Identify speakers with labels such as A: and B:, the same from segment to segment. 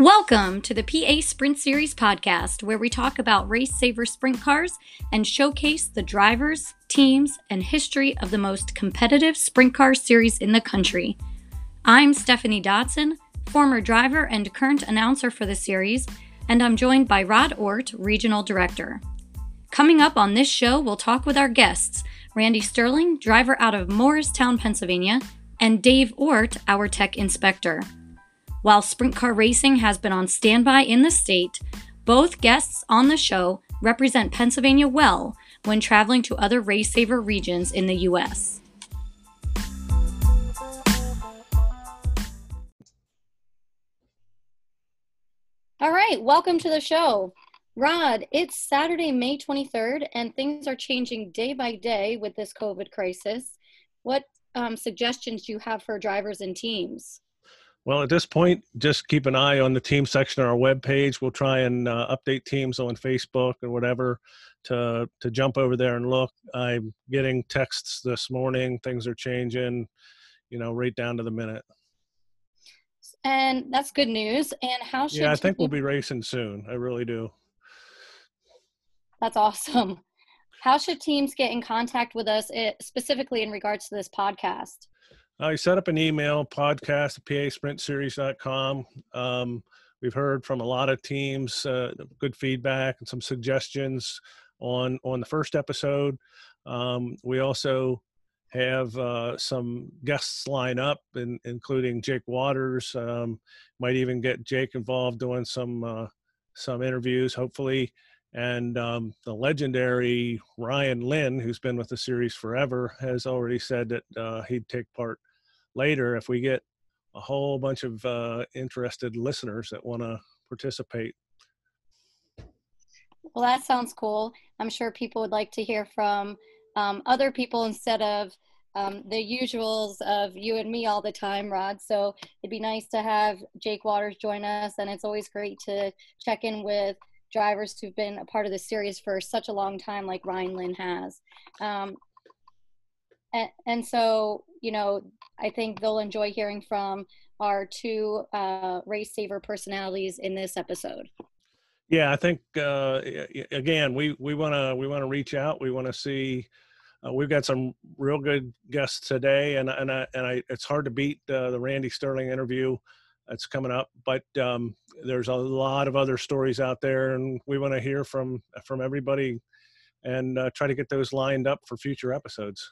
A: Welcome to the PA Sprint Series podcast, where we talk about race saver sprint cars and showcase the drivers, teams, and history of the most competitive sprint car series in the country. I'm Stephanie Dodson, former driver and current announcer for the series, and I'm joined by Rod Ort, regional director. Coming up on this show, we'll talk with our guests Randy Sterling, driver out of Morristown, Pennsylvania, and Dave Ort, our tech inspector. While sprint car racing has been on standby in the state, both guests on the show represent Pennsylvania well when traveling to other race saver regions in the U.S. All right, welcome to the show. Rod, it's Saturday, May 23rd, and things are changing day by day with this COVID crisis. What um, suggestions do you have for drivers and teams?
B: Well, at this point, just keep an eye on the team section of our webpage. We'll try and uh, update teams on Facebook or whatever to to jump over there and look. I'm getting texts this morning. Things are changing, you know, right down to the minute.
A: And that's good news. And how should
B: yeah, I think we'll be racing soon. I really do.
A: That's awesome. How should teams get in contact with us, eh, specifically in regards to this podcast?
B: I set up an email podcast at pasprintseries.com. Um, we've heard from a lot of teams, uh, good feedback and some suggestions on on the first episode. Um, we also have uh, some guests line up, in, including Jake Waters. Um, might even get Jake involved doing some uh, some interviews, hopefully. And um, the legendary Ryan Lynn, who's been with the series forever, has already said that uh, he'd take part later if we get a whole bunch of uh, interested listeners that want to participate.
A: Well, that sounds cool. I'm sure people would like to hear from um, other people instead of um, the usuals of you and me all the time, Rod. So it'd be nice to have Jake Waters join us, and it's always great to check in with drivers who've been a part of the series for such a long time, like Ryan Lynn has. Um, and, so, you know, I think they'll enjoy hearing from our two uh, race saver personalities in this episode.
B: Yeah, I think uh, again we we want to we want to reach out. We want to see. Uh, we've got some real good guests today, and and I, and I, it's hard to beat uh, the Randy Sterling interview that's coming up. But um, there's a lot of other stories out there, and we want to hear from from everybody, and uh, try to get those lined up for future episodes.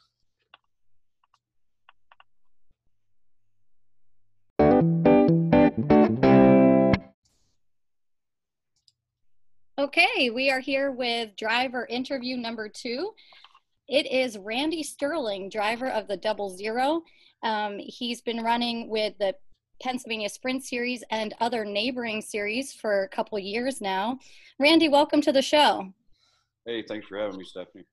A: Okay, we are here with driver interview number two. It is Randy Sterling, driver of the Double Zero. Um, he's been running with the Pennsylvania Sprint Series and other neighboring series for a couple years now. Randy, welcome to the show.
C: Hey, thanks for having me, Stephanie.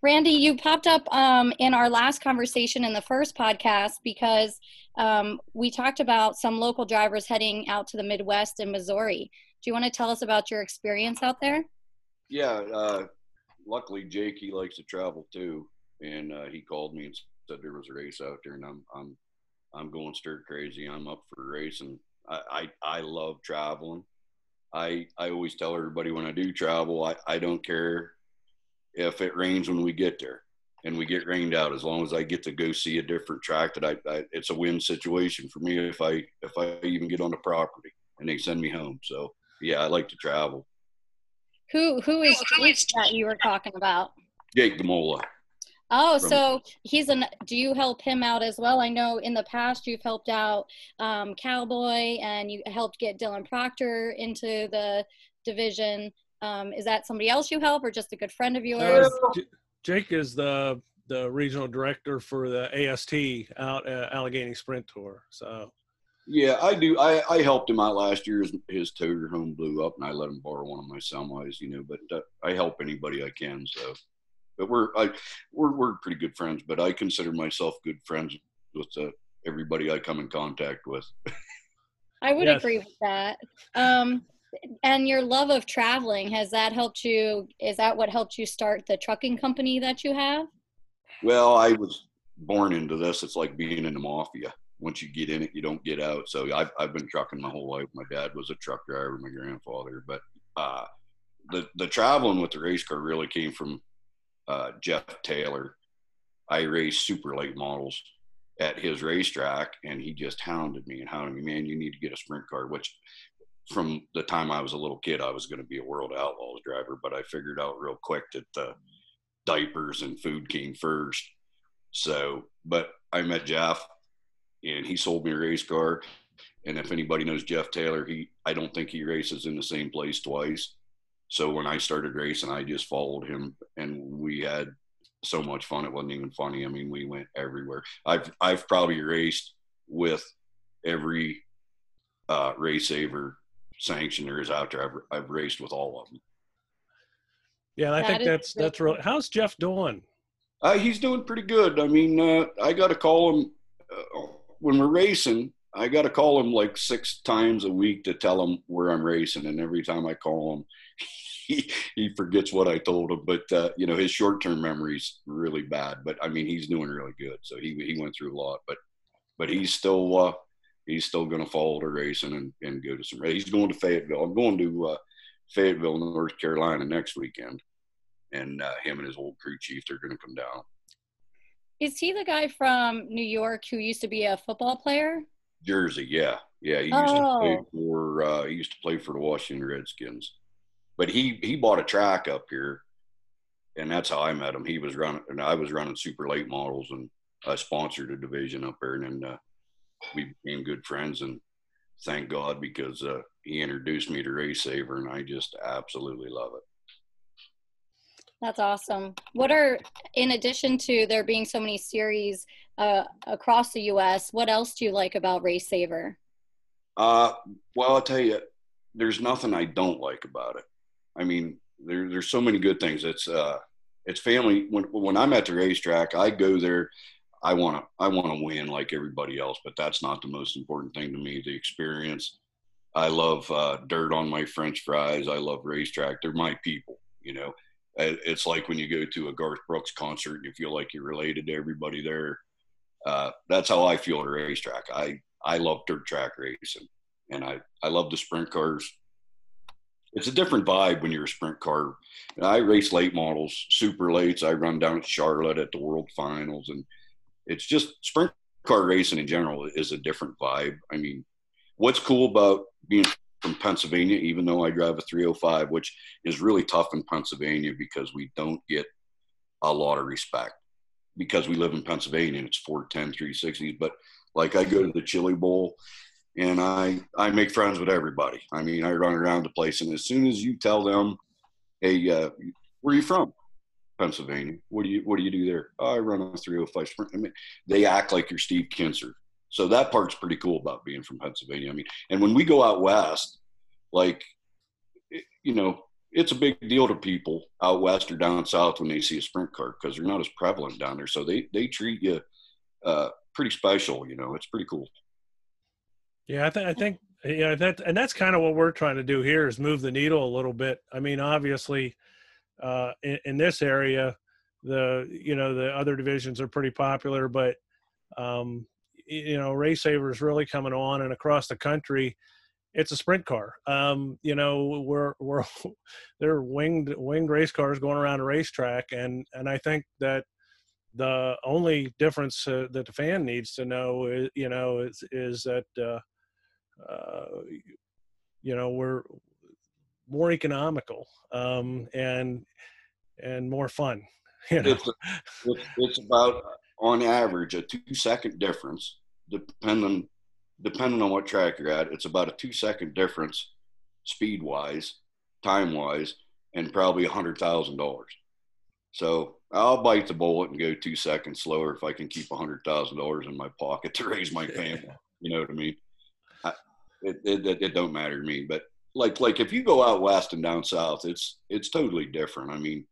A: Randy, you popped up um, in our last conversation in the first podcast because um, we talked about some local drivers heading out to the Midwest and Missouri. Do you want to tell us about your experience out there?
C: Yeah, uh, luckily Jake he likes to travel too, and uh, he called me and said there was a race out there, and I'm I'm I'm going stir crazy. I'm up for racing. I, I I love traveling. I I always tell everybody when I do travel, I I don't care if it rains when we get there and we get rained out as long as i get to go see a different track that I, I, it's a win situation for me if i if i even get on the property and they send me home so yeah, I like to travel.
A: Who who is Jake that you were talking about?
C: Jake Demola.
A: Oh, from, so he's an. Do you help him out as well? I know in the past you've helped out um, Cowboy, and you helped get Dylan Proctor into the division. Um, is that somebody else you help, or just a good friend of yours?
B: Uh, Jake is the the regional director for the AST out at Allegheny Sprint Tour. So
C: yeah, I do. I, I helped him out last year. His, his toter home blew up, and I let him borrow one of my semis. You know, but uh, I help anybody I can. So, but we're I we're we're pretty good friends. But I consider myself good friends with uh, everybody I come in contact with.
A: I would yes. agree with that. Um, and your love of traveling has that helped you? Is that what helped you start the trucking company that you have?
C: Well, I was born into this. It's like being in the mafia once you get in it, you don't get out. So I've I've been trucking my whole life. My dad was a truck driver, my grandfather, but uh, the the traveling with the race car really came from uh, Jeff Taylor. I raced super late models at his racetrack, and he just hounded me and hounded me. Man, you need to get a sprint car. Which, from the time I was a little kid, I was going to be a World Outlaws driver, but I figured out real quick that the diapers and food came first. So, but I met Jeff, and he sold me a race car. And if anybody knows Jeff Taylor, he I don't think he races in the same place twice. So when I started racing, I just followed him, and we had so much fun. It wasn't even funny. I mean, we went everywhere. I've I've probably raced with every uh, race saver sanction there is out there. I've I've raced with all of them.
B: Yeah, and I that think that's that's really. How's Jeff doing?
C: Uh, he's doing pretty good. I mean, uh, I got to call him uh, when we're racing. I got to call him like six times a week to tell him where I'm racing, and every time I call him, he he forgets what I told him. But uh, you know, his short term memory's really bad. But I mean, he's doing really good. So he he went through a lot, but but he's still uh, he's still going to follow the racing and, and go to some. He's going to Fayetteville. I'm going to uh, Fayetteville, North Carolina next weekend, and uh, him and his old crew chief they're going to come down.
A: Is he the guy from New York who used to be a football player?
C: Jersey, yeah, yeah. He used oh. to play for uh, he used to play for the Washington Redskins but he he bought a track up here, and that's how I met him. He was running, and I was running super late models, and I sponsored a division up there, and then uh, we became good friends. And thank God because uh, he introduced me to Race Saver, and I just absolutely love it.
A: That's awesome. What are, in addition to there being so many series uh, across the U.S., what else do you like about Race Saver?
C: Uh, well, I'll tell you, there's nothing I don't like about it. I mean, there, there's so many good things. It's uh, it's family. When when I'm at the racetrack, I go there. I want to I want to win like everybody else, but that's not the most important thing to me. The experience. I love uh, dirt on my French fries. I love racetrack. They're my people. You know, it's like when you go to a Garth Brooks concert and you feel like you're related to everybody there. Uh, that's how I feel at a racetrack. I I love dirt track racing, and I I love the sprint cars it's a different vibe when you're a sprint car. And I race late models, super lates. I run down at Charlotte at the World Finals, and it's just sprint car racing in general is a different vibe. I mean, what's cool about being from Pennsylvania, even though I drive a 305, which is really tough in Pennsylvania because we don't get a lot of respect because we live in Pennsylvania and it's 410 360s. But like I go to the Chili Bowl and I I make friends with everybody. I mean, I run around the place, and as soon as you tell them, "Hey, uh, where are you from?" Pennsylvania. What do you What do you do there? Oh, I run a 305 sprint. I mean, they act like you're Steve Kinser. So that part's pretty cool about being from Pennsylvania. I mean, and when we go out west, like, you know, it's a big deal to people out west or down south when they see a sprint car because they're not as prevalent down there. So they they treat you uh, pretty special. You know, it's pretty cool.
B: Yeah, I think I think yeah that and that's kind of what we're trying to do here is move the needle a little bit. I mean, obviously, uh, in, in this area, the you know the other divisions are pretty popular, but um, you know, Race Saver really coming on, and across the country, it's a sprint car. Um, you know, we're we're they're winged winged race cars going around a racetrack, and and I think that the only difference uh, that the fan needs to know is you know is is that uh, uh, you know we're more economical um, and and more fun you know?
C: it's, it's, it's about on average a two second difference depending depending on what track you're at it's about a two second difference speed wise time wise and probably a hundred thousand dollars so I'll bite the bullet and go two seconds slower if I can keep a hundred thousand dollars in my pocket to raise my family. You know what I mean? it, it, it don't matter to me. But like like if you go out west and down south, it's it's totally different. I mean,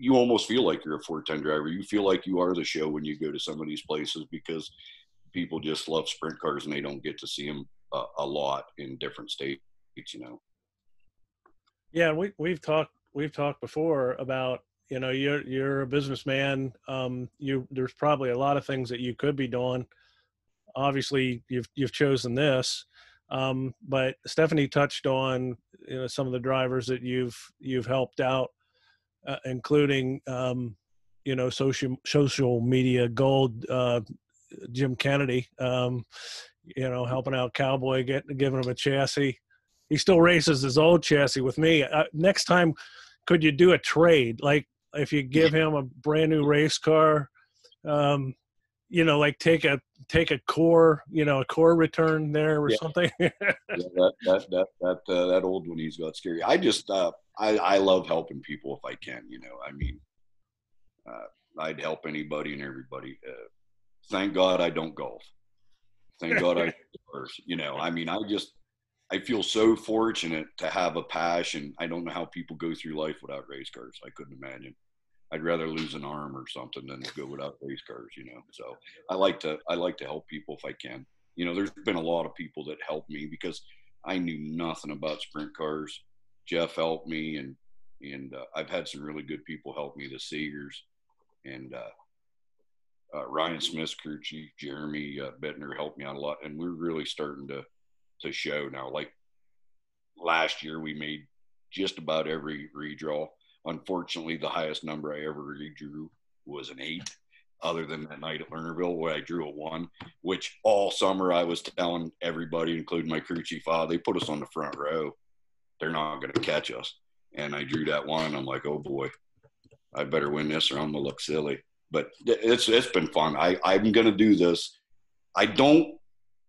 C: you almost feel like you're a 410 driver. You feel like you are the show when you go to some of these places because people just love sprint cars and they don't get to see them a, a lot in different states. You know.
B: Yeah, we we've talked we've talked before about you know you're you're a businessman. Um, you there's probably a lot of things that you could be doing obviously you've you've chosen this. Um, but Stephanie touched on you know some of the drivers that you've you've helped out, uh, including um, you know social social media gold uh, Jim Kennedy. Um, you know, helping out Cowboy, get giving him a chassis. He still races his old chassis with me. Uh, next time, could you do a trade? Like if you give him a brand new race car, um, you know, like take a take a core, you know, a core return there or yeah. something. yeah,
C: that that that that uh, that old one he's got scary. I just uh, I I love helping people if I can. You know, I mean, uh, I'd help anybody and everybody. Uh, thank God I don't golf. Thank God I, you know, I mean, I just I feel so fortunate to have a passion. I don't know how people go through life without race cars. I couldn't imagine. I'd rather lose an arm or something than go without race cars, you know. So I like to I like to help people if I can. You know, there's been a lot of people that helped me because I knew nothing about sprint cars. Jeff helped me, and and uh, I've had some really good people help me. The Seegers and uh, uh, Ryan Smith's crew chief, Jeremy uh, Bittner helped me out a lot, and we're really starting to to show now. Like last year, we made just about every redraw Unfortunately, the highest number I ever really drew was an eight. Other than that night at Lernerville, where I drew a one, which all summer I was telling everybody, including my crew chief, ah, they put us on the front row. They're not going to catch us. And I drew that one. I'm like, oh boy, I better win this or I'm to look silly. But it's it's been fun. I, I'm to do this. I don't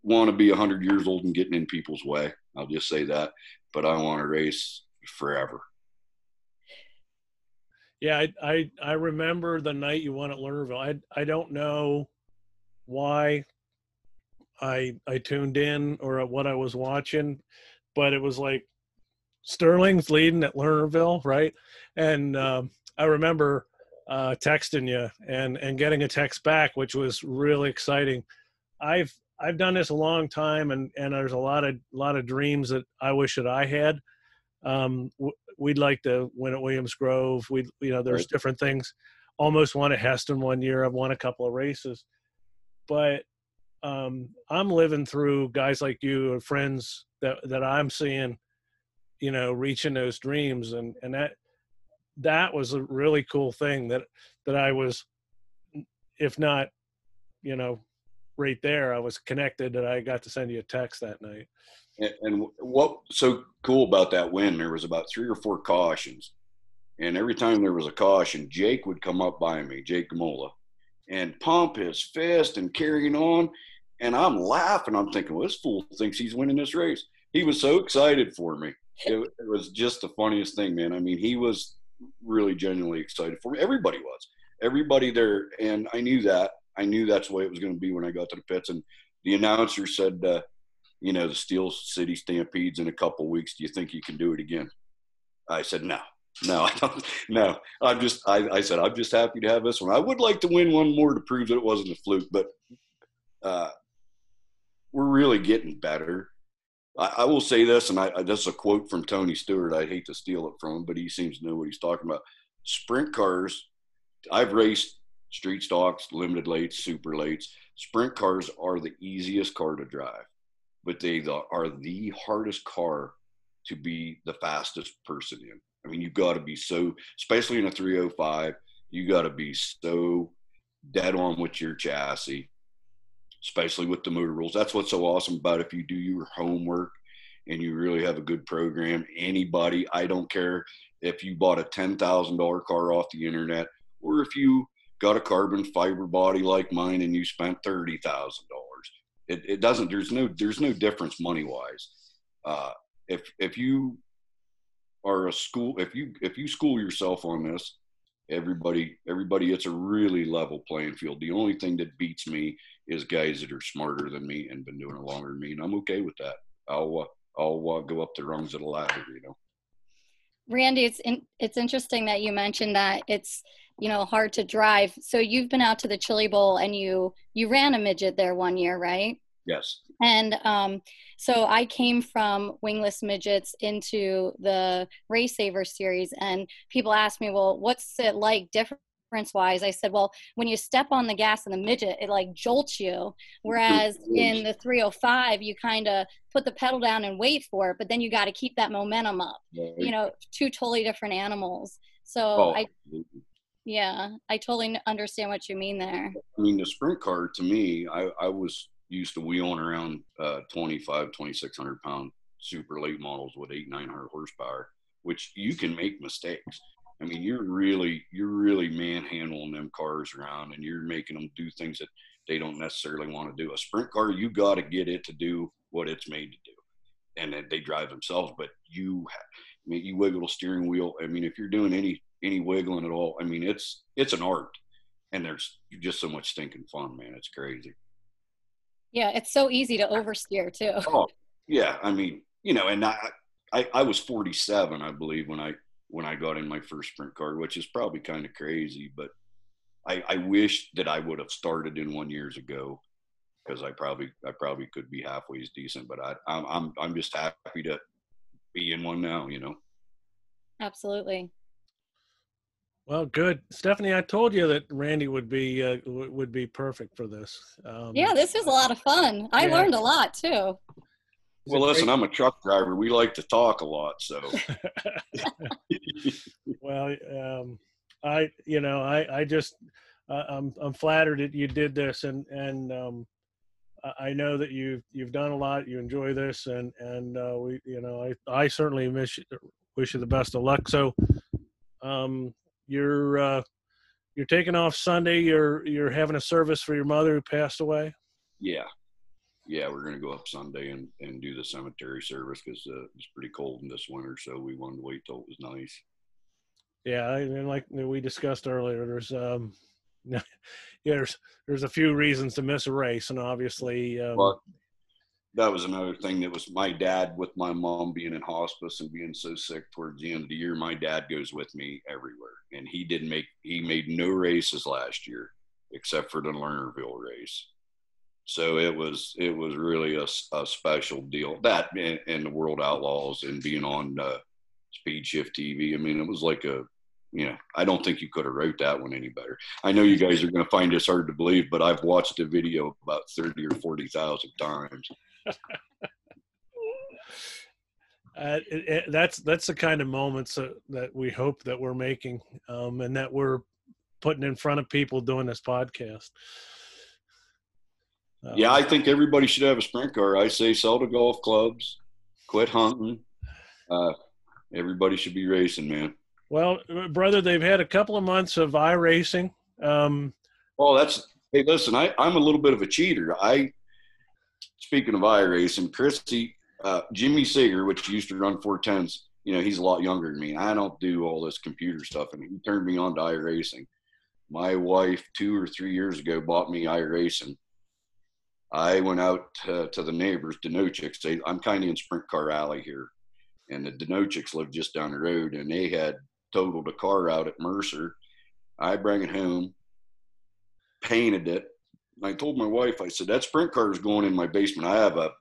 C: want to be 100 years old and getting in people's way. I'll just say that. But I want to race forever.
B: Yeah, I, I, I remember the night you won at Lernerville. I I don't know why I I tuned in or what I was watching, but it was like Sterling's leading at Lernerville, right? And um, I remember uh, texting you and and getting a text back, which was really exciting. I've I've done this a long time, and and there's a lot of lot of dreams that I wish that I had. Um, we'd like to win at Williams Grove. We, you know, there's right. different things. Almost won at Hesston one year. I've won a couple of races, but um, I'm living through guys like you and friends that that I'm seeing, you know, reaching those dreams, and and that that was a really cool thing that that I was, if not, you know, right there, I was connected that I got to send you a text that night.
C: And, what so cool about that win? There was about three or four cautions, and every time there was a caution, Jake would come up by me, Jake Gamola, and pump his fist and carrying on. And I'm laughing. I'm thinking, well, this fool thinks he's winning this race. He was so excited for me. It, it was just the funniest thing, man. I mean, he was really genuinely excited for me. Everybody was. Everybody there, and I knew that. I knew that's the way it was going to be when I got to the pits. And the announcer said, uh, you know, the Steel City Stampedes in a couple weeks. Do you think you can do it again? I said, no, no, I don't. No, I'm just, I, I said, I'm just happy to have this one. I would like to win one more to prove that it wasn't a fluke, but uh, we're really getting better. I, I will say this, and I, I, this is a quote from Tony Stewart. I hate to steal it from him, but he seems to know what he's talking about. Sprint cars, I've raced street stocks, limited lates, super lates. Sprint cars are the easiest car to drive but they the, are the hardest car to be the fastest person in. I mean, you've got to be so, especially in a 305, you got to be so dead on with your chassis, especially with the motor rules. That's what's so awesome about if you do your homework and you really have a good program. Anybody, I don't care if you bought a $10,000 car off the internet or if you got a carbon fiber body like mine and you spent $30,000 it, it doesn't. There's no there's no difference money wise. Uh, if if you are a school, if you if you school yourself on this, everybody everybody it's a really level playing field. The only thing that beats me is guys that are smarter than me and been doing it longer than me, and I'm okay with that. I'll uh, I'll uh, go up the rungs of the ladder, you know.
A: Randy, it's in, it's interesting that you mentioned that it's you know hard to drive so you've been out to the chili bowl and you you ran a midget there one year right
C: yes.
A: And um, so i came from wingless midgets into the race saver series and people ask me well what's it like different difference wise i said well when you step on the gas in the midget it like jolts you whereas in the 305 you kind of put the pedal down and wait for it but then you got to keep that momentum up. Right. you know two totally different animals. So oh, i yeah i totally understand what you mean there.
C: I mean the sprint car to me i, I was used to wheeling around uh, 25 2600 pound super late models with eight 900 horsepower which you can make mistakes I mean, you're really you're really manhandling them cars around, and you're making them do things that they don't necessarily want to do. A sprint car, you got to get it to do what it's made to do, and they drive themselves. But you, I mean, you wiggle the steering wheel. I mean, if you're doing any any wiggling at all, I mean, it's it's an art, and there's just so much stinking fun, man. It's crazy.
A: Yeah, it's so easy to oversteer too.
C: Oh, yeah. I mean, you know, and I, I, I was 47, I believe, when I when I got in my first sprint car, which is probably kind of crazy, but I, I wish that I would have started in one years ago because I probably I probably could be halfway as decent, but I I'm I'm I'm just happy to be in one now, you know.
A: Absolutely.
B: Well, good, Stephanie. I told you that Randy would be uh, would be perfect for this.
A: Um, yeah, this was a lot of fun. I yeah. learned a lot too.
C: Well, listen, I'm a truck driver. We like to talk a lot, so.
B: well, um, I, you know, I, I just, uh, I'm, I'm flattered that you did this, and and um, I know that you've you've done a lot. You enjoy this, and and uh, we, you know, I I certainly wish wish you the best of luck. So, um, you're uh, you're taking off Sunday. You're you're having a service for your mother who passed away.
C: Yeah, yeah, we're going to go up Sunday and, and do the cemetery service because uh, it's pretty cold in this winter. So we wanted to wait till it was nice.
B: Yeah, and like we discussed earlier, there's um, yeah, there's there's a few reasons to miss a race, and obviously, um, well,
C: that was another thing. That was my dad with my mom being in hospice and being so sick towards the end of the year. My dad goes with me everywhere, and he didn't make he made no races last year except for the Lernerville race so it was it was really a, a special deal. That and, the World Outlaws and being on uh, Speed Shift TV. I mean, it was like a you know, I don't think you could have wrote that one any better. I know you guys are going to find this hard to believe, but I've watched the video about thirty or forty thousand times.
B: Uh, it, it, that's that's the kind of moments that, that we hope that we're making, um, and that we're putting in front of people doing this podcast.
C: Uh, yeah, I think everybody should have a sprint car. I say sell the golf clubs, quit hunting. Uh, everybody should be racing, man.
B: Well, brother, they've had a couple of months of iRacing. Um,
C: oh, that's hey, listen, I, I'm a little bit of a cheater. I speaking of iRacing, Chrissy, uh, Jimmy Sager, which used to run 410s, you know, he's a lot younger than me. I don't do all this computer stuff, and he turned me on to iRacing. My wife, two or three years ago, bought me iRacing I went out to, to the neighbors, Denochiks. They, I'm kind of in Sprint Car Alley here, and the Denochiks lived just down the road, and they had totaled a car out at Mercer. I bring it home, painted it. I told my wife, I said, that sprint car is going in my basement. I have a,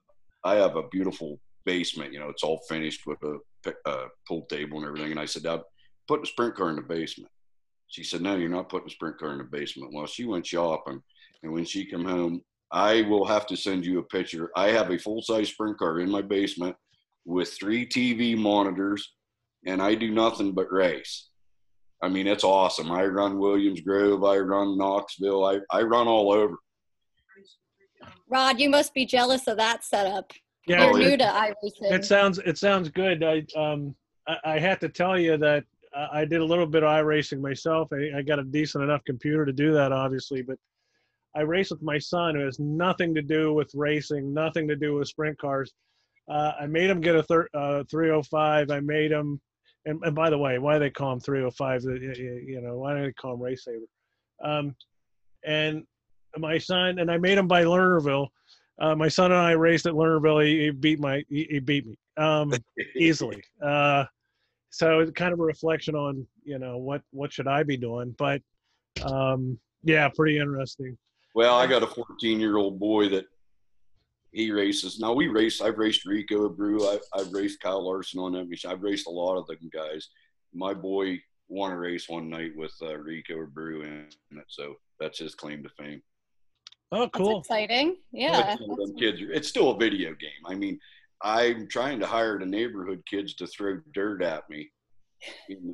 C: I have a beautiful basement. You know, it's all finished with a, a pool table and everything. And I said, I'll put the sprint car in the basement. She said, no, you're not putting the sprint car in the basement. Well, she went shopping, and when she come home, I will have to send you a picture. I have a full size sprint car in my basement with three TV monitors, and I do nothing but race. I mean, it's awesome. I run Williams Grove, I run Knoxville, I, I run all over.
A: Rod, you must be jealous of that setup. Yeah, You're new to iRacing.
B: It sounds it sounds good. I um I, I have to tell you that I did a little bit of iRacing myself. I, I got a decent enough computer to do that, obviously, but I race with my son, who has nothing to do with racing, nothing to do with sprint cars. Uh, I made him get a thir- uh, 305. I made him, and, and, by the way, why do they call him 305? You know, why do they call him Race Saver? Um, and my son, and I made him by Lernerville. Uh, my son and I raced at Lernerville. He, he beat my, he, he beat me um, easily. Uh, so it's kind of a reflection on, you know, what what should I be doing? But um, yeah, pretty interesting.
C: Well, I got a 14 year old boy that he races. Now we race. I've raced Rico Abreu. I've, I've raced Kyle Larson on that machine. I've raced a lot of them guys. My boy won a race one night with uh, Rico Abreu in it. So that's his claim to fame.
B: Oh, cool!
A: That's exciting. Yeah.
C: It's, kids, it's still a video game. I mean, I'm trying to hire the neighborhood kids to throw dirt at me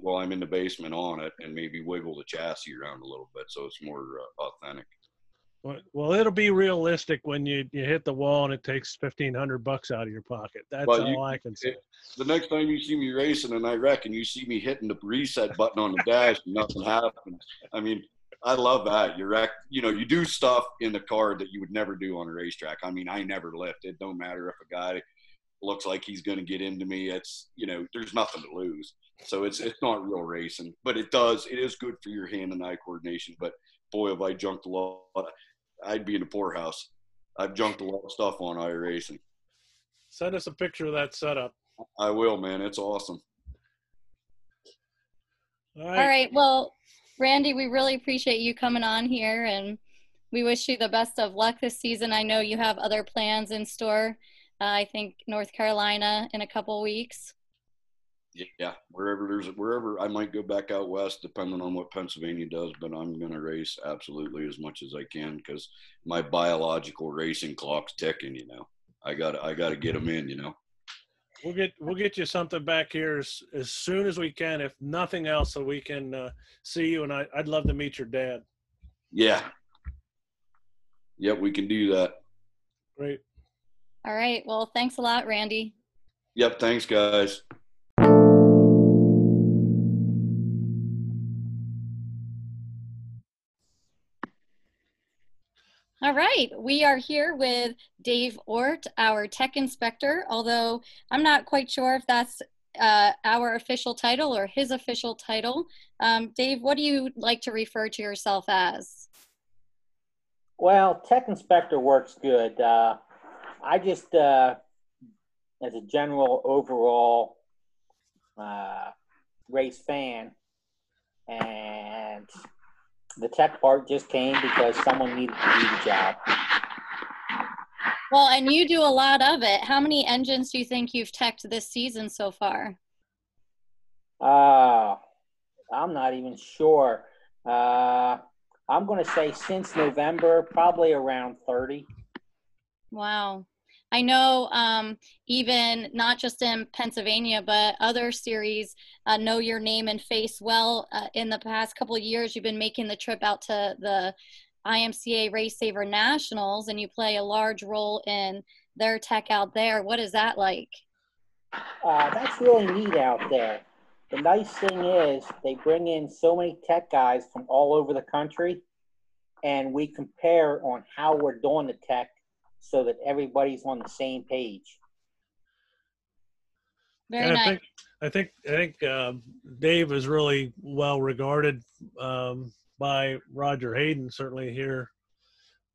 C: while I'm in the basement on it, and maybe wiggle the chassis around a little bit so it's more uh, authentic.
B: Well, it'll be realistic when you, you hit the wall and it takes fifteen hundred bucks out of your pocket. That's well, all I can say.
C: The next time you see me racing, and I wreck and you see me hitting the reset button on the dash, and nothing happens. I mean, I love that. You're act, you know, you do stuff in the car that you would never do on a racetrack. I mean, I never lift. It don't matter if a guy looks like he's going to get into me. It's you know, there's nothing to lose. So it's it's not real racing, but it does. It is good for your hand and eye coordination. But boy, have I junked a lot. I'd be in the poorhouse. I've junked a lot of stuff on iRacing.
B: Send us a picture of that setup.
C: I will, man. It's awesome.
A: All right. All right. Well, Randy, we really appreciate you coming on here and we wish you the best of luck this season. I know you have other plans in store. Uh, I think North Carolina in a couple weeks
C: yeah, wherever there's wherever I might go back out west, depending on what Pennsylvania does. But I'm going to race absolutely as much as I can because my biological racing clock's ticking. You know, I got I got to get them in. You know.
B: We'll get we'll get you something back here as, as soon as we can, if nothing else, so we can uh, see you. And I, I'd love to meet your dad.
C: Yeah. Yep, we can do that.
B: Great.
A: All right. Well, thanks a lot, Randy.
C: Yep. Thanks, guys.
A: Right, we are here with Dave Ort, our tech inspector, although I'm not quite sure if that's uh, our official title or his official title. Um, Dave, what do you like to refer to yourself as?
D: Well, tech inspector works good. Uh, I just, uh, as a general overall uh, race fan, and the tech part just came because someone needed to do the job.
A: Well, and you do a lot of it. How many engines do you think you've teched this season so far?
D: Uh, I'm not even sure. Uh, I'm going to say since November, probably around 30.
A: Wow. I know um, even not just in Pennsylvania, but other series uh, know your name and face well. Uh, in the past couple years, you've been making the trip out to the IMCA Race Saver Nationals, and you play a large role in their tech out there. What is that like?
D: Uh, that's really neat out there. The nice thing is they bring in so many tech guys from all over the country, and we compare on how we're doing the tech so that everybody's on the same page.
A: Very nice.
B: I think I think I think um, Dave is really well regarded um, by Roger Hayden, certainly here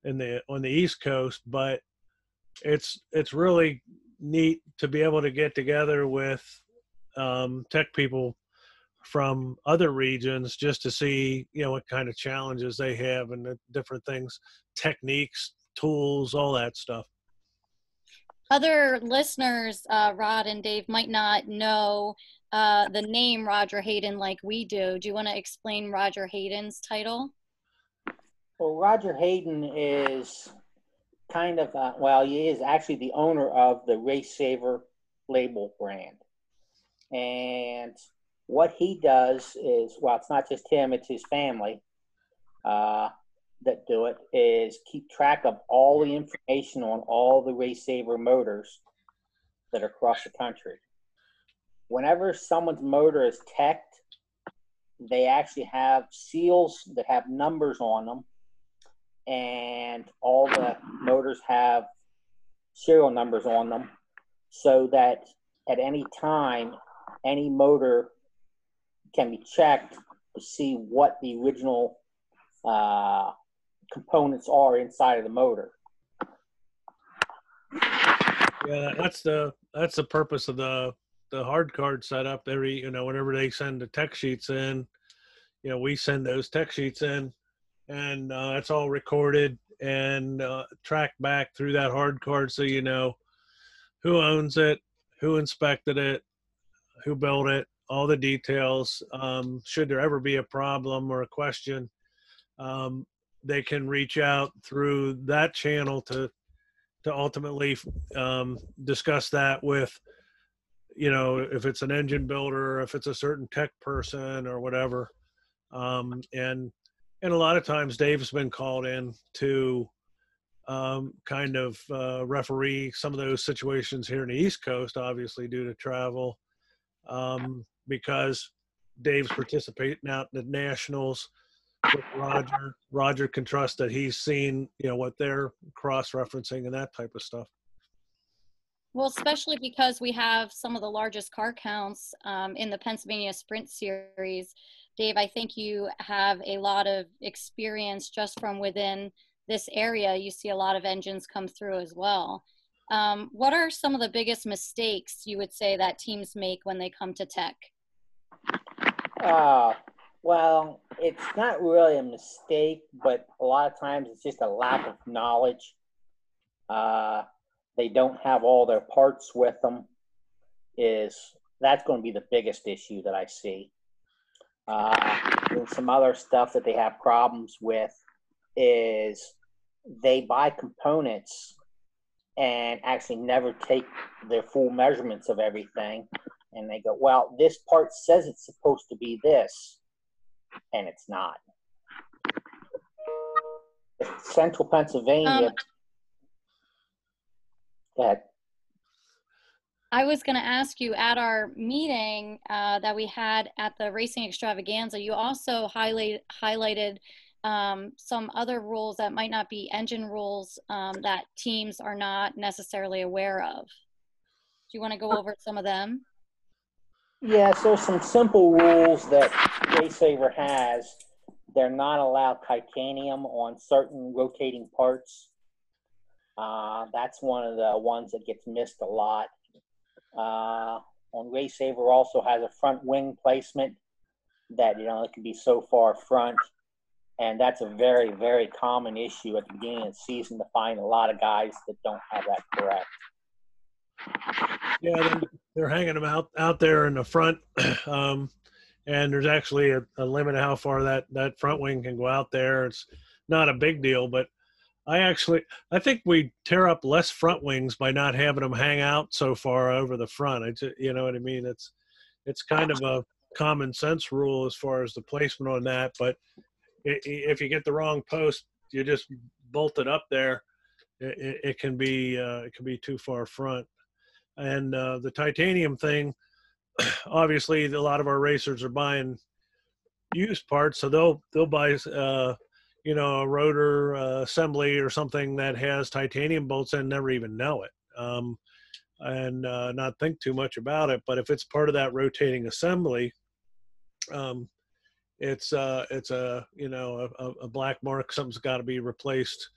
B: in the on the East Coast. But it's it's really neat to be able to get together with um, tech people from other regions just to see you know what kind of challenges they have and the different things techniques tools, all that stuff.
A: Other listeners, uh, Rod and Dave, might not know uh, the name Roger Hayden like we do. Do you want to explain Roger Hayden's title?
D: Well, Roger Hayden is kind of, uh, well, he is actually the owner of the Race Saver label brand. And what he does is, well, it's not just him, it's his family. Uh, that do it is keep track of all the information on all the race saver motors that are across the country. Whenever someone's motor is teched, they actually have seals that have numbers on them, and all the motors have serial numbers on them, so that at any time, any motor can be checked to see what the original uh, components are inside of the motor.
B: Yeah, that's the that's the purpose of the the hard card setup. Every you know, whenever they send the tech sheets in, you know, we send those tech sheets in, and uh, it's all recorded and uh, tracked back through that hard card, so you know who owns it, who inspected it, who built it, all the details. Um, should there ever be a problem or a question, um, they can reach out through that channel to to ultimately um, discuss that with you know if it's an engine builder if it's a certain tech person or whatever. Um, and and a lot of times dave's been called in to um, kind of uh, referee some of those situations here in the east coast obviously due to travel um, because dave's participating out in the nationals roger roger can trust that he's seen you know what they're cross referencing and that type of stuff
A: well, especially because we have some of the largest car counts um, in the Pennsylvania Sprint Series. Dave, I think you have a lot of experience just from within this area. You see a lot of engines come through as well. Um, what are some of the biggest mistakes you would say that teams make when they come to tech?
D: Uh, well, it's not really a mistake, but a lot of times it's just a lack of knowledge. Uh, they don't have all their parts with them is that's going to be the biggest issue that I see. Uh, some other stuff that they have problems with is they buy components and actually never take their full measurements of everything. And they go, well, this part says it's supposed to be this, and it's not. Central Pennsylvania, um, Go ahead.
A: I was going to ask you at our meeting uh, that we had at the Racing Extravaganza, you also highlight, highlighted um, some other rules that might not be engine rules um, that teams are not necessarily aware of. Do you want to go over some of them?
D: Yeah, so some simple rules that RaceSaver has. They're not allowed titanium on certain rotating parts. Uh, that's one of the ones that gets missed a lot. Uh, on RaceSaver also has a front wing placement that you know it can be so far front, and that's a very very common issue at the beginning of the season to find a lot of guys that don't have that correct.
B: Yeah, they're hanging them out out there in the front, um, and there's actually a, a limit of how far that that front wing can go out there. It's not a big deal, but I actually, I think we tear up less front wings by not having them hang out so far over the front. I, you know what I mean? It's, it's kind of a common sense rule as far as the placement on that. But if you get the wrong post, you just bolt it up there. It, it can be, uh, it can be too far front. And uh, the titanium thing, obviously, a lot of our racers are buying used parts, so they'll they'll buy. Uh, you know, a rotor uh, assembly or something that has titanium bolts and never even know it. Um, and uh, not think too much about it. But if it's part of that rotating assembly, um, it's uh, it's a you know a, a black mark. Something's got to be replaced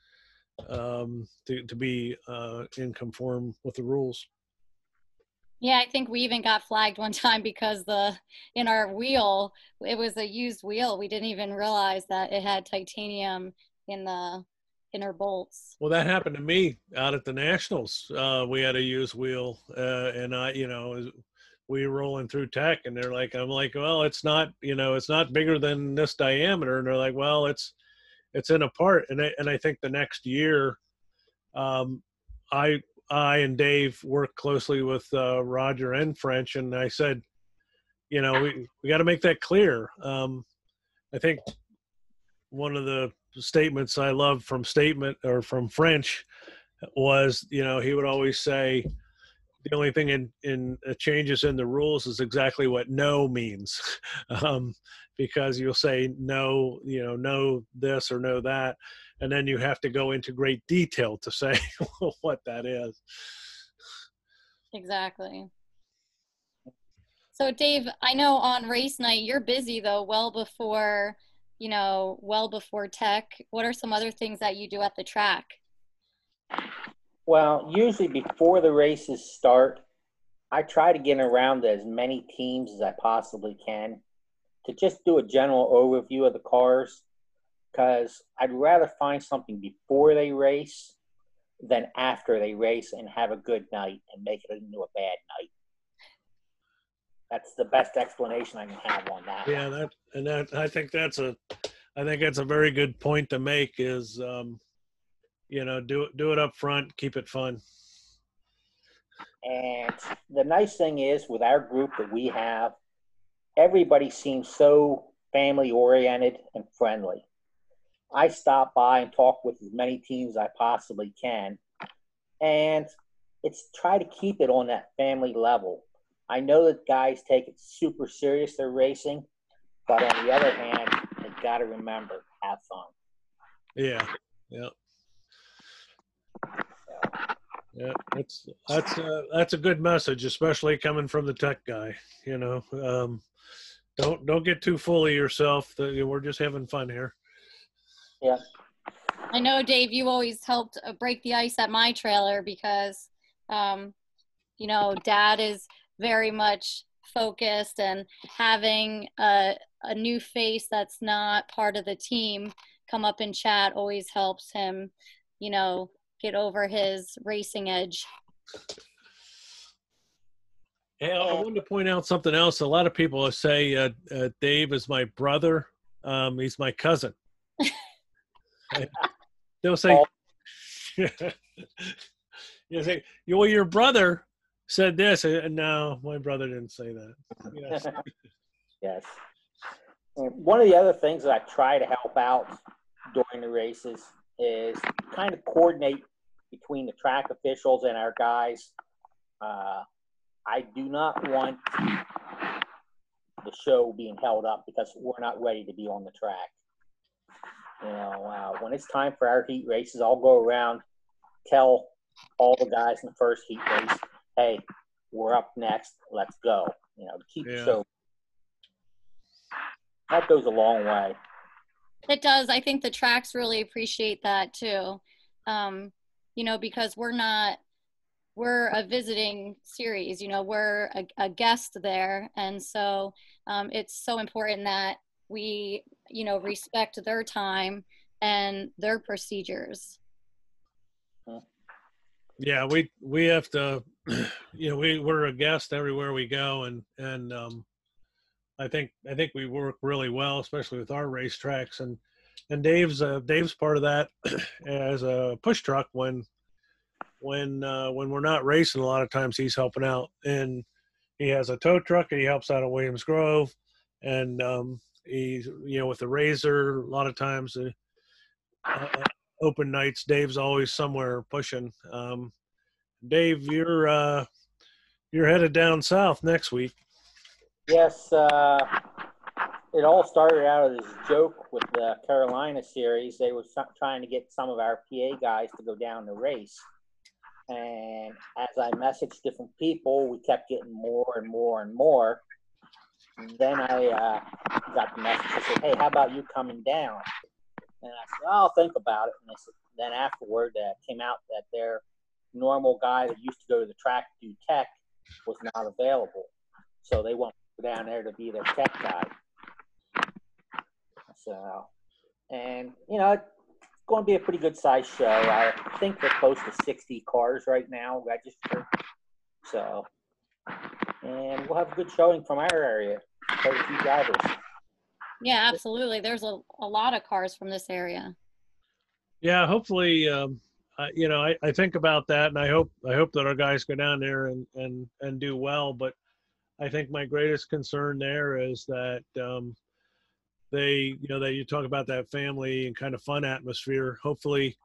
B: um, to to be uh, in conform with the rules.
A: Yeah, I think we even got flagged one time because the in our wheel it was a used wheel. We didn't even realize that it had titanium in the inner bolts.
B: Well, that happened to me out at the Nationals. Uh, we had a used wheel, uh, and I, you know, we were rolling through tech, and they're like, I'm like, well, it's not, you know, it's not bigger than this diameter, and they're like, well, it's, it's in a part, and I, and I think the next year, um, I I and Dave worked closely with uh, Roger and French, and I said, you know, we we got to make that clear. Um, I think one of the statements I love from statement or from French was, you know, he would always say, the only thing in in uh, changes in the rules is exactly what no means, um, because you'll say no, you know, no this or no that, and then you have to go into great detail to say what that is.
A: Exactly. So, Dave, I know on race night you're busy though, well before, you know, well before tech. What are some other things that you do at the track?
D: Well, usually before the races start, I try to get around as many teams as I possibly can to just do a general overview of the cars because I'd rather find something before they race than after they race and have a good night and make it into a bad night. That's the best explanation I can have on that.
B: Yeah, that and that I think that's a I think that's a very good point to make is um you know, do it do it up front, keep it fun.
D: And the nice thing is with our group that we have, everybody seems so family oriented and friendly. I stop by and talk with as many teams as I possibly can. And it's try to keep it on that family level. I know that guys take it super serious, they're racing, but on the other hand, they got to remember, have fun.
B: Yeah, yeah. Yeah, that's that's uh, that's a good message, especially coming from the tech guy. You know, um, don't don't get too full of yourself. We're just having fun here.
D: Yeah.
A: I know, Dave. You always helped uh, break the ice at my trailer because, um, you know, Dad is very much focused, and having a a new face that's not part of the team come up in chat always helps him. You know, get over his racing edge.
B: Hey, I wanted to point out something else. A lot of people say uh, uh, Dave is my brother. Um, he's my cousin. They'll say, "You say, well, your brother said this." And no, my brother didn't say that.
D: Yes. yes. one of the other things that I try to help out during the races is kind of coordinate between the track officials and our guys. Uh, I do not want the show being held up because we're not ready to be on the track. You know, uh, when it's time for our heat races, I'll go around, tell all the guys in the first heat race, hey, we're up next, let's go. You know, keep yeah. the show. That goes a long way.
A: It does. I think the tracks really appreciate that too. Um, you know, because we're not we're a visiting series you know we're a, a guest there and so um, it's so important that we you know respect their time and their procedures.
B: Yeah we we have to you know we we're a guest everywhere we go and and um i think i think we work really well especially with our racetracks. And and dave's uh, dave's part of that as a push truck when when uh, when we're not racing. A lot of times he's helping out, and he has a tow truck and he helps out at Williams Grove, and um, he's you know with the razor. A lot of times, uh, uh, open nights, Dave's always somewhere pushing. Um, Dave, you're uh, you're headed down south next week.
D: Yes, uh, it all started out as a joke with the Carolina series. They were trying to get some of our PA guys to go down the race and as I messaged different people, we kept getting more and more and more. And then I uh, got the message that said, "Hey, how about you coming down?" And I said, "I'll think about it." And they said, then afterward, uh, came out that their normal guy that used to go to the track to do tech was not available, so they went down there to be their tech guy. So, and you know, it's going to be a pretty good size show. I think they're close to 60 cars right now registered. So, and we'll have a good showing from our area. Quite a few drivers.
A: Yeah, absolutely. There's a, a lot of cars from this area.
B: Yeah, hopefully, um, you know, I, I think about that, and I hope I hope that our guys go down there and and and do well. But I think my greatest concern there is that um, they you know that you talk about that family and kind of fun atmosphere hopefully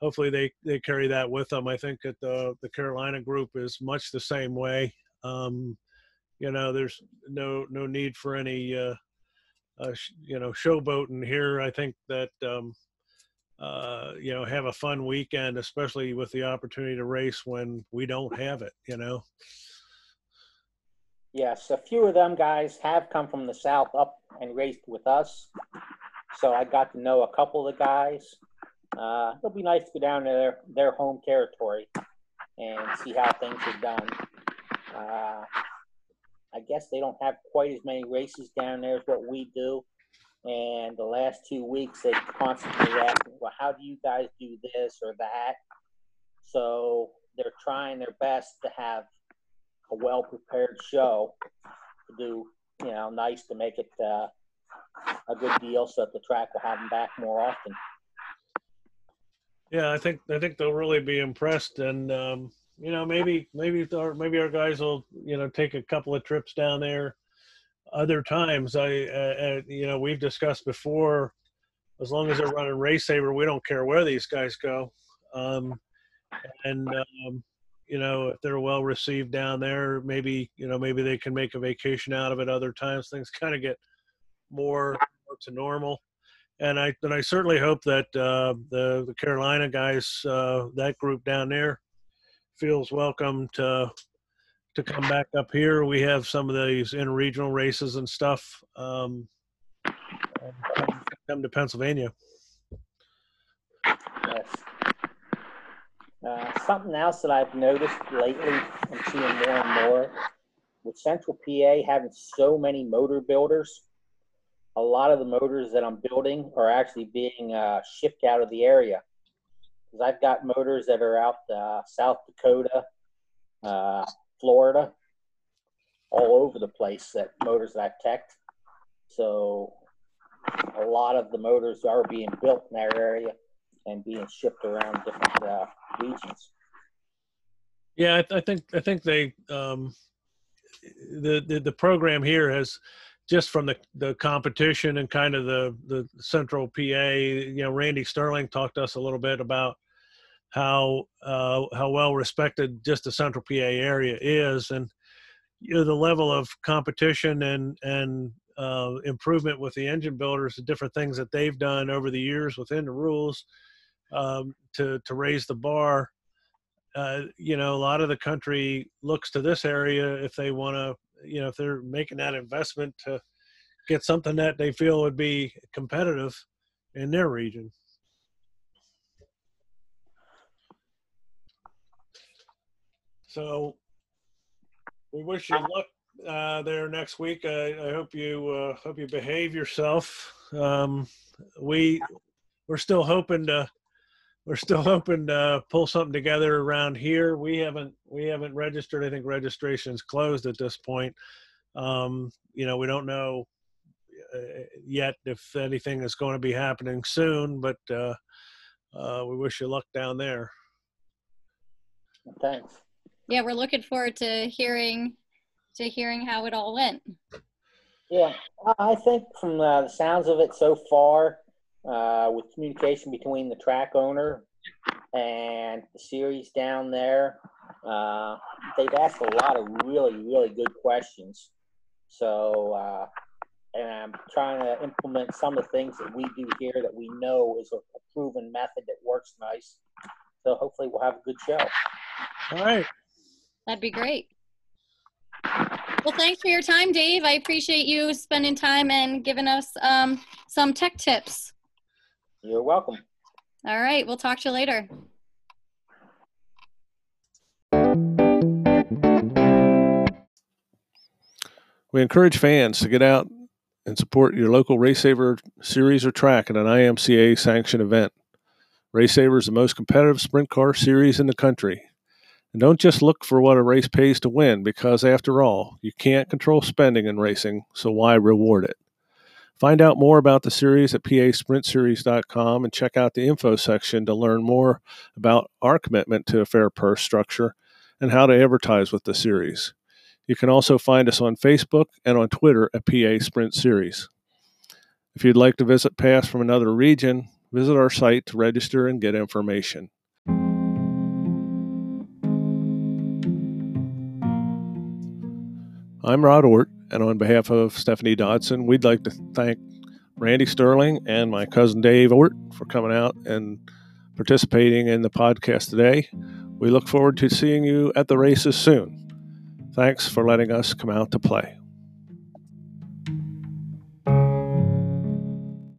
B: hopefully they they carry that with them i think that the the carolina group is much the same way um you know there's no no need for any uh, uh you know showboating here i think that um uh you know have a fun weekend especially with the opportunity to race when we don't have it you know
D: Yes, a few of them guys have come from the south up and raced with us. So I got to know a couple of the guys. Uh, it'll be nice to go down to their, their home territory and see how things are done. I guess they don't have quite as many races down there as what we do. And the last two weeks, they constantly ask me, well, how do you guys do this or that? So they're trying their best to have a well prepared show to do, you know, nice to make it uh, a good deal so that the track will have them back more often.
B: Yeah, I think I think they'll really be impressed, and um, you know maybe maybe our maybe our guys will you know take a couple of trips down there. Other times, I uh, uh, you know we've discussed before, as long as they're running race saver, we don't care where these guys go, um, and um, you know if they're well received down there, maybe you know maybe they can make a vacation out of it. Other times, things kind of get more, more to normal and I and I certainly hope that uh, the the Carolina guys, uh, that group down there, feels welcome to to come back up here. We have some of these interregional races and stuff. Um, come, come to Pennsylvania.
D: Yes. Uh, something else that I've noticed lately and seeing more and more with Central PA having so many motor builders a lot of the motors that I'm building are actually being uh, shipped out of the area. Because I've got motors that are out uh, South Dakota, uh, Florida, all over the place. That motors that I've teched. So a lot of the motors are being built in that area and being shipped around different uh, regions.
B: Yeah, I, th- I, think I think they um, the, the the program here has just from the, the competition and kind of the, the central PA, you know, Randy Sterling talked to us a little bit about how uh, how well respected just the central PA area is, and you know the level of competition and and uh, improvement with the engine builders, the different things that they've done over the years within the rules um, to to raise the bar. Uh, you know, a lot of the country looks to this area if they want to you know if they're making that investment to get something that they feel would be competitive in their region. So we wish you luck uh, there next week. I, I hope you uh, hope you behave yourself. Um, we we're still hoping to we're still hoping to pull something together around here. We haven't we haven't registered. I think registration's closed at this point. Um, you know, we don't know uh, yet if anything is going to be happening soon, but uh, uh, we wish you luck down there.
D: Thanks.
A: Yeah, we're looking forward to hearing to hearing how it all went.
D: Yeah, I think from uh, the sounds of it so far, uh, with communication between the track owner and the series down there. Uh, they've asked a lot of really, really good questions. So, uh, and I'm trying to implement some of the things that we do here that we know is a, a proven method that works nice. So hopefully we'll have a good show.
B: All right.
A: That'd be great. Well, thanks for your time, Dave. I appreciate you spending time and giving us um, some tech tips.
D: You're welcome.
A: All right. We'll talk to you later.
B: We encourage fans to get out and support your local Race Saver series or track at an IMCA sanctioned event. Race Saver is the most competitive sprint car series in the country. And don't just look for what a race pays to win, because after all, you can't control spending in racing, so why reward it? Find out more about the series at pasprintseries.com and check out the info section to learn more about our commitment to a fair purse structure and how to advertise with the series. You can also find us on Facebook and on Twitter at PA Sprint Series. If you'd like to visit past from another region, visit our site to register and get information. I'm Rod Ort, and on behalf of Stephanie Dodson, we'd like to thank Randy Sterling and my cousin Dave Ort for coming out and participating in the podcast today. We look forward to seeing you at the races soon. Thanks for letting us come out to play.